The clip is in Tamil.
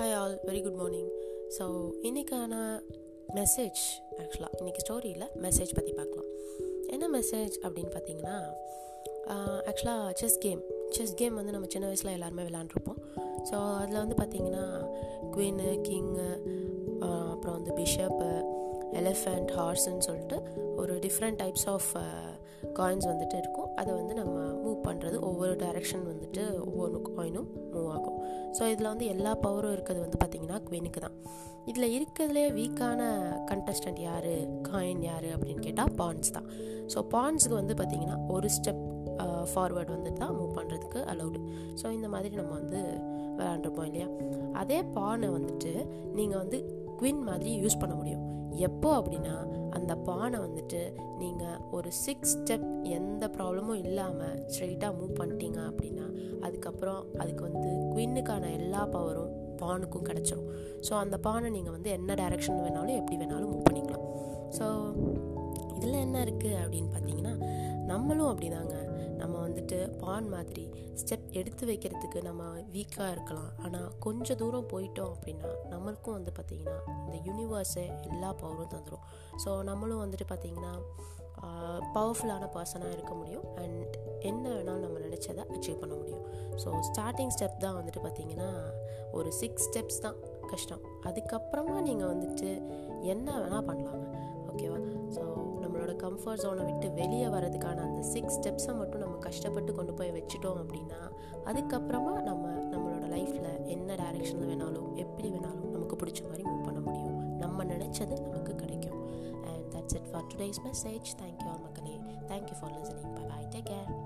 வெரி குட் மார்னிங் ஸோ இன்றைக்கான மெசேஜ் ஆக்சுவலாக இன்றைக்கி ஸ்டோரியில் மெசேஜ் பற்றி பார்க்கலாம். என்ன மெசேஜ் அப்படின்னு பார்த்தீங்கன்னா ஆக்சுவலாக செஸ் கேம் செஸ் கேம் வந்து நம்ம சின்ன வயசில் எல்லாருமே விளாண்டுருப்போம் ஸோ அதில் வந்து பார்த்திங்கன்னா குவீனு கிங்கு அப்புறம் வந்து பிஷப்பு எலிஃபண்ட் ஹார்ஸ்ன்னு சொல்லிட்டு ஒரு டிஃப்ரெண்ட் டைப்ஸ் ஆஃப் காயின்ஸ் வந்துட்டு இருக்கும். அதை வந்து நம்ம ஒவ்வொரு டைரெக்ஷன் வந்துட்டு ஒவ்வொரு காயினும் மூவ் ஆகும். ஸோ இதில் வந்து எல்லா பவரும் இருக்கிறது வந்து பார்த்திங்கன்னா குவீனுக்கு தான். இதில் இருக்கிறதுலே வீக்கான கண்டஸ்டன்ட் யார்? காயின் யார்? அப்படின்னு கேட்டால் பான்ஸ் தான். ஸோ பான்ஸுக்கு வந்து பார்த்திங்கன்னா ஒரு ஸ்டெப் ஃபார்வேர்டு வந்துட்டு தான் மூவ் பண்ணுறதுக்கு அலௌடு ஸோ இந்த மாதிரி நம்ம வந்து விளாண்டுருப்போம் இல்லையா? அதே பானை வந்துட்டு நீங்கள் வந்து குவின் மாதிரி யூஸ் பண்ண முடியும். எப்போ அப்படின்னா அந்த பானை வந்துட்டு நீங்கள் ஒரு சிக்ஸ் ஸ்டெப் எந்த ப்ராப்ளமும் இல்லாமல் ஸ்ட்ரெயிட்டாக மூவ் பண்ணிட்டீங்க அப்படின்னா அதுக்கப்புறம் அதுக்கு வந்து குவின்னுக்கான எல்லா பவரும் பானுக்கும் கிடச்சிரும். ஸோ அந்த பானை நீங்கள் வந்து என்ன டைரெக்ஷன் வேணாலும் எப்படி வேணாலும் மூவ் பண்ணிக்கலாம். ஸோ இதில் என்ன இருக்குது அப்படின்னு பார்த்தீங்கன்னா நம்மளும் அப்படிதாங்க. நம்ம வந்துட்டு பான் மாதிரி ஸ்டெப் எடுத்து வைக்கிறதுக்கு நம்ம வீக்காக இருக்கலாம். ஆனால் கொஞ்சம் தூரம் போயிட்டோம் அப்படின்னா நம்மளுக்கும் வந்து பார்த்திங்கன்னா இந்த யூனிவர்ஸை எல்லா பவரும் தந்துடும் ஸோ நம்மளும் வந்துட்டு பார்த்திங்கன்னா பவர்ஃபுல்லான பர்சனாக இருக்க முடியும். அண்ட் என்ன வேணாலும் நம்ம நினச்சதை அச்சீவ் பண்ண முடியும். ஸோ ஸ்டார்டிங் ஸ்டெப் தான் வந்துட்டு பார்த்திங்கன்னா ஒரு சிக்ஸ் ஸ்டெப்ஸ் தான் கஷ்டம். அதுக்கப்புறமா நீங்கள் வந்துட்டு என்ன வேணால் பண்ணலாங்க. கம்ஃபர்ட் ஜோனை விட்டு வெளியே வரதுக்கான அந்த சிக்ஸ் ஸ்டெப்ஸை மட்டும் நம்ம கஷ்டப்பட்டு கொண்டு போய் வச்சுட்டோம் அப்படின்னா அதுக்கப்புறமா நம்ம நம்மளோட லைஃப்பில் என்ன டைரெக்ஷனில் வேணாலும் எப்படி வேணாலும் நமக்கு பிடிச்ச மாதிரி மூவ் பண்ண முடியும். நம்ம நினச்சது நமக்கு கிடைக்கும். And that's it for today's message thank you all மக்களே. Thank you for listening bye bye take care